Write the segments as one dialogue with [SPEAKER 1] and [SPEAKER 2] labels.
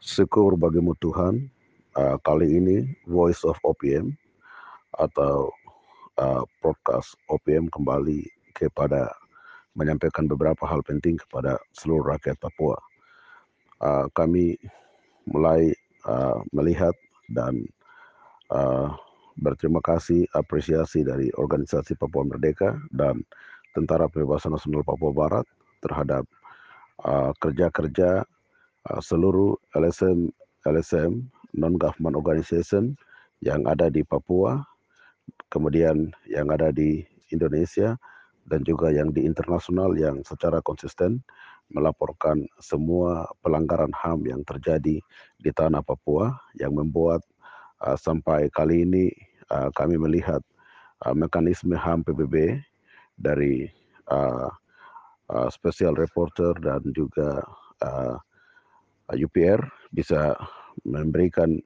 [SPEAKER 1] Syukur bagimu Tuhan, uh, kali ini Voice of OPM atau uh, podcast OPM kembali kepada menyampaikan beberapa hal penting kepada seluruh rakyat Papua. Uh, kami mulai uh, melihat dan uh, berterima kasih apresiasi dari organisasi Papua Merdeka dan Tentara Pembebasan Nasional Papua Barat terhadap uh, kerja-kerja uh, seluruh LSM LSM non government organization yang ada di Papua, kemudian yang ada di Indonesia dan juga yang di internasional yang secara konsisten melaporkan semua pelanggaran HAM yang terjadi di tanah Papua yang membuat uh, sampai kali ini uh, kami melihat uh, mekanisme HAM PBB dari uh, uh, special reporter dan juga uh, UPR bisa memberikan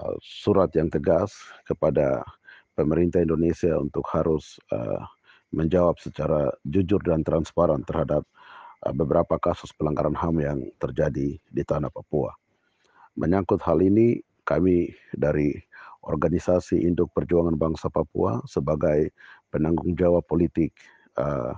[SPEAKER 1] uh, surat yang tegas kepada pemerintah Indonesia untuk harus uh, menjawab secara jujur dan transparan terhadap uh, beberapa kasus pelanggaran HAM yang terjadi di tanah Papua. Menyangkut hal ini, kami dari organisasi Induk Perjuangan Bangsa Papua sebagai penanggung jawab politik uh,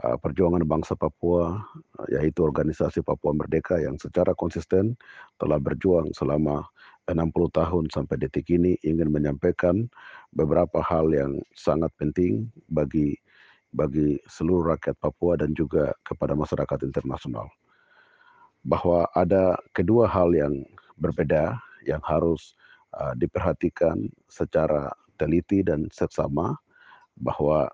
[SPEAKER 1] perjuangan bangsa Papua, yaitu organisasi Papua Merdeka yang secara konsisten telah berjuang selama 60 tahun sampai detik ini ingin menyampaikan beberapa hal yang sangat penting bagi bagi seluruh rakyat Papua dan juga kepada masyarakat internasional. Bahwa ada kedua hal yang berbeda yang harus uh, diperhatikan secara teliti dan seksama bahwa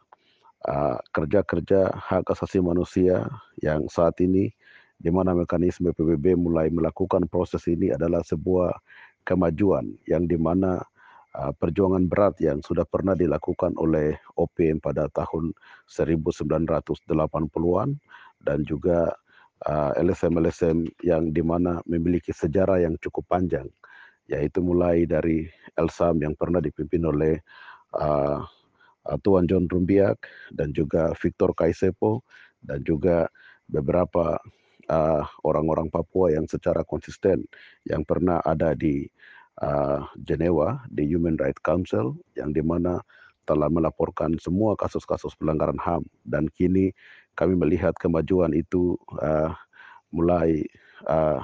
[SPEAKER 1] uh, kerja-kerja hak asasi manusia yang saat ini di mana mekanisme PBB mulai melakukan proses ini adalah sebuah kemajuan yang di mana uh, perjuangan berat yang sudah pernah dilakukan oleh OPM pada tahun 1980-an dan juga uh, LSM-LSM yang di mana memiliki sejarah yang cukup panjang yaitu mulai dari Elsam yang pernah dipimpin oleh uh, uh, Tuan John Rumbiak dan juga Victor Kaisepo dan juga beberapa uh, orang-orang Papua yang secara konsisten yang pernah ada di uh, Jenewa di Human Rights Council yang di mana telah melaporkan semua kasus-kasus pelanggaran HAM dan kini kami melihat kemajuan itu uh, mulai uh,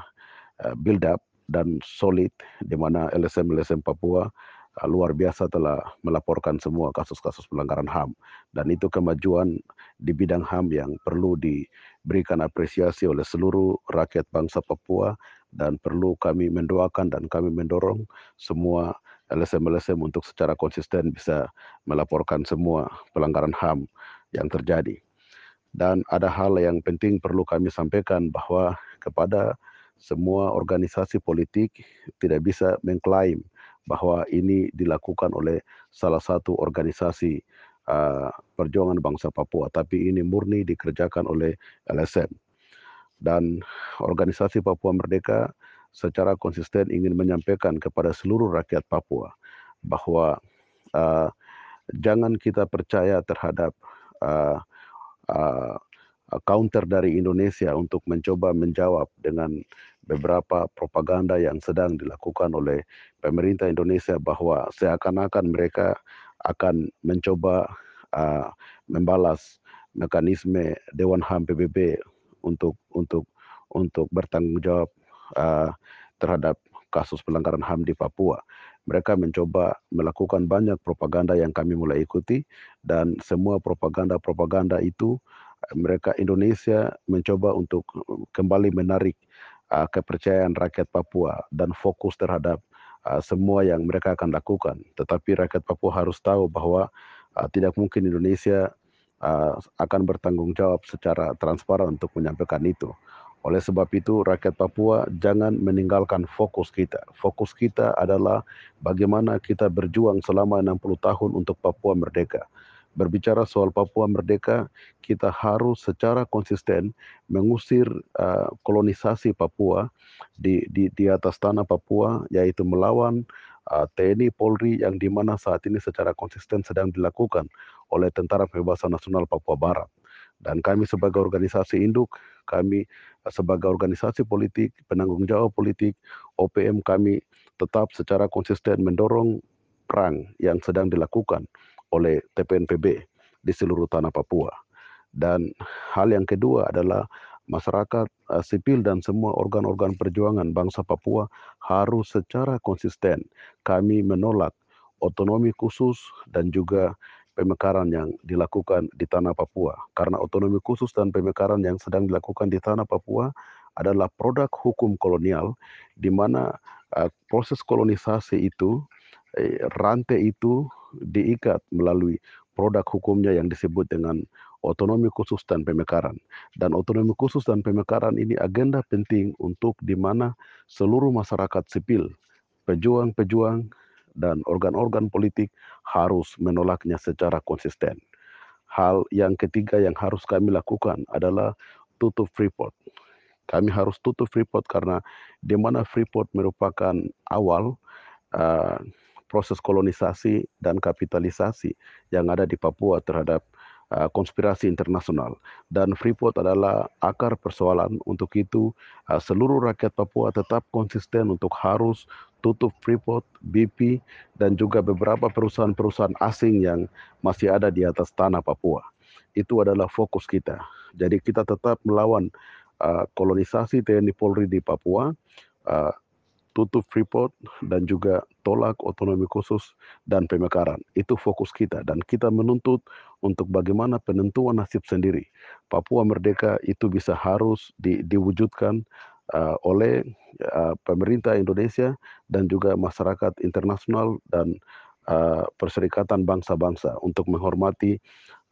[SPEAKER 1] build up dan solid di mana LSM-LSM Papua luar biasa telah melaporkan semua kasus-kasus pelanggaran HAM dan itu kemajuan di bidang HAM yang perlu diberikan apresiasi oleh seluruh rakyat bangsa Papua dan perlu kami mendoakan dan kami mendorong semua LSM-LSM untuk secara konsisten bisa melaporkan semua pelanggaran HAM yang terjadi. Dan ada hal yang penting perlu kami sampaikan bahwa kepada semua organisasi politik tidak bisa mengklaim bahwa ini dilakukan oleh salah satu organisasi uh, perjuangan bangsa Papua, tapi ini murni dikerjakan oleh LSM. Dan organisasi Papua Merdeka secara konsisten ingin menyampaikan kepada seluruh rakyat Papua bahwa uh, jangan kita percaya terhadap uh, uh, counter dari Indonesia untuk mencoba menjawab dengan beberapa propaganda yang sedang dilakukan oleh pemerintah Indonesia bahwa seakan-akan mereka akan mencoba uh, membalas mekanisme Dewan HAM PBB untuk untuk untuk bertanggung jawab uh, terhadap kasus pelanggaran HAM di Papua. Mereka mencoba melakukan banyak propaganda yang kami mulai ikuti dan semua propaganda-propaganda itu mereka Indonesia mencoba untuk kembali menarik uh, kepercayaan rakyat Papua dan fokus terhadap uh, semua yang mereka akan lakukan. Tetapi rakyat Papua harus tahu bahwa uh, tidak mungkin Indonesia uh, akan bertanggung jawab secara transparan untuk menyampaikan itu. Oleh sebab itu, rakyat Papua jangan meninggalkan fokus kita. Fokus kita adalah bagaimana kita berjuang selama 60 tahun untuk Papua merdeka berbicara soal Papua merdeka, kita harus secara konsisten mengusir uh, kolonisasi Papua di, di di atas tanah Papua, yaitu melawan uh, TNI Polri yang di mana saat ini secara konsisten sedang dilakukan oleh Tentara Pembebasan Nasional Papua Barat. Dan kami sebagai organisasi induk, kami sebagai organisasi politik, penanggung jawab politik, OPM kami tetap secara konsisten mendorong perang yang sedang dilakukan oleh TPNPB di seluruh tanah Papua. Dan hal yang kedua adalah masyarakat uh, sipil dan semua organ-organ perjuangan bangsa Papua harus secara konsisten kami menolak otonomi khusus dan juga pemekaran yang dilakukan di tanah Papua. Karena otonomi khusus dan pemekaran yang sedang dilakukan di tanah Papua adalah produk hukum kolonial di mana uh, proses kolonisasi itu eh, rantai itu diikat melalui produk hukumnya yang disebut dengan otonomi khusus dan pemekaran. Dan otonomi khusus dan pemekaran ini agenda penting untuk di mana seluruh masyarakat sipil, pejuang-pejuang, dan organ-organ politik harus menolaknya secara konsisten. Hal yang ketiga yang harus kami lakukan adalah tutup Freeport. Kami harus tutup Freeport karena di mana Freeport merupakan awal uh, proses kolonisasi dan kapitalisasi yang ada di Papua terhadap uh, konspirasi internasional dan Freeport adalah akar persoalan untuk itu uh, seluruh rakyat Papua tetap konsisten untuk harus tutup Freeport, BP, dan juga beberapa perusahaan-perusahaan asing yang masih ada di atas tanah Papua. Itu adalah fokus kita. Jadi kita tetap melawan uh, kolonisasi TNI Polri di Papua, tutup Freeport dan juga tolak otonomi khusus dan pemekaran. Itu fokus kita dan kita menuntut untuk bagaimana penentuan nasib sendiri. Papua merdeka itu bisa harus di, diwujudkan uh, oleh uh, pemerintah Indonesia dan juga masyarakat internasional dan uh, perserikatan bangsa-bangsa untuk menghormati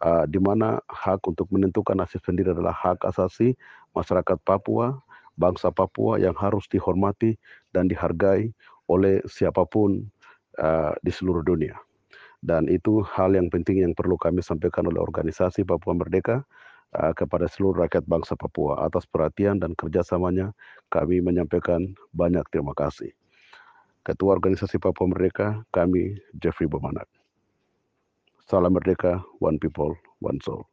[SPEAKER 1] uh, di mana hak untuk menentukan nasib sendiri adalah hak asasi masyarakat Papua, bangsa Papua yang harus dihormati dan dihargai oleh siapa pun uh, di seluruh dunia. Dan itu hal yang penting yang perlu kami sampaikan oleh organisasi Papua Merdeka uh, kepada seluruh rakyat bangsa Papua atas perhatian dan kerjasamanya kami menyampaikan banyak terima kasih. Ketua Organisasi Papua Merdeka, kami Jeffrey Bomanak. Salam Merdeka, One People, One Soul.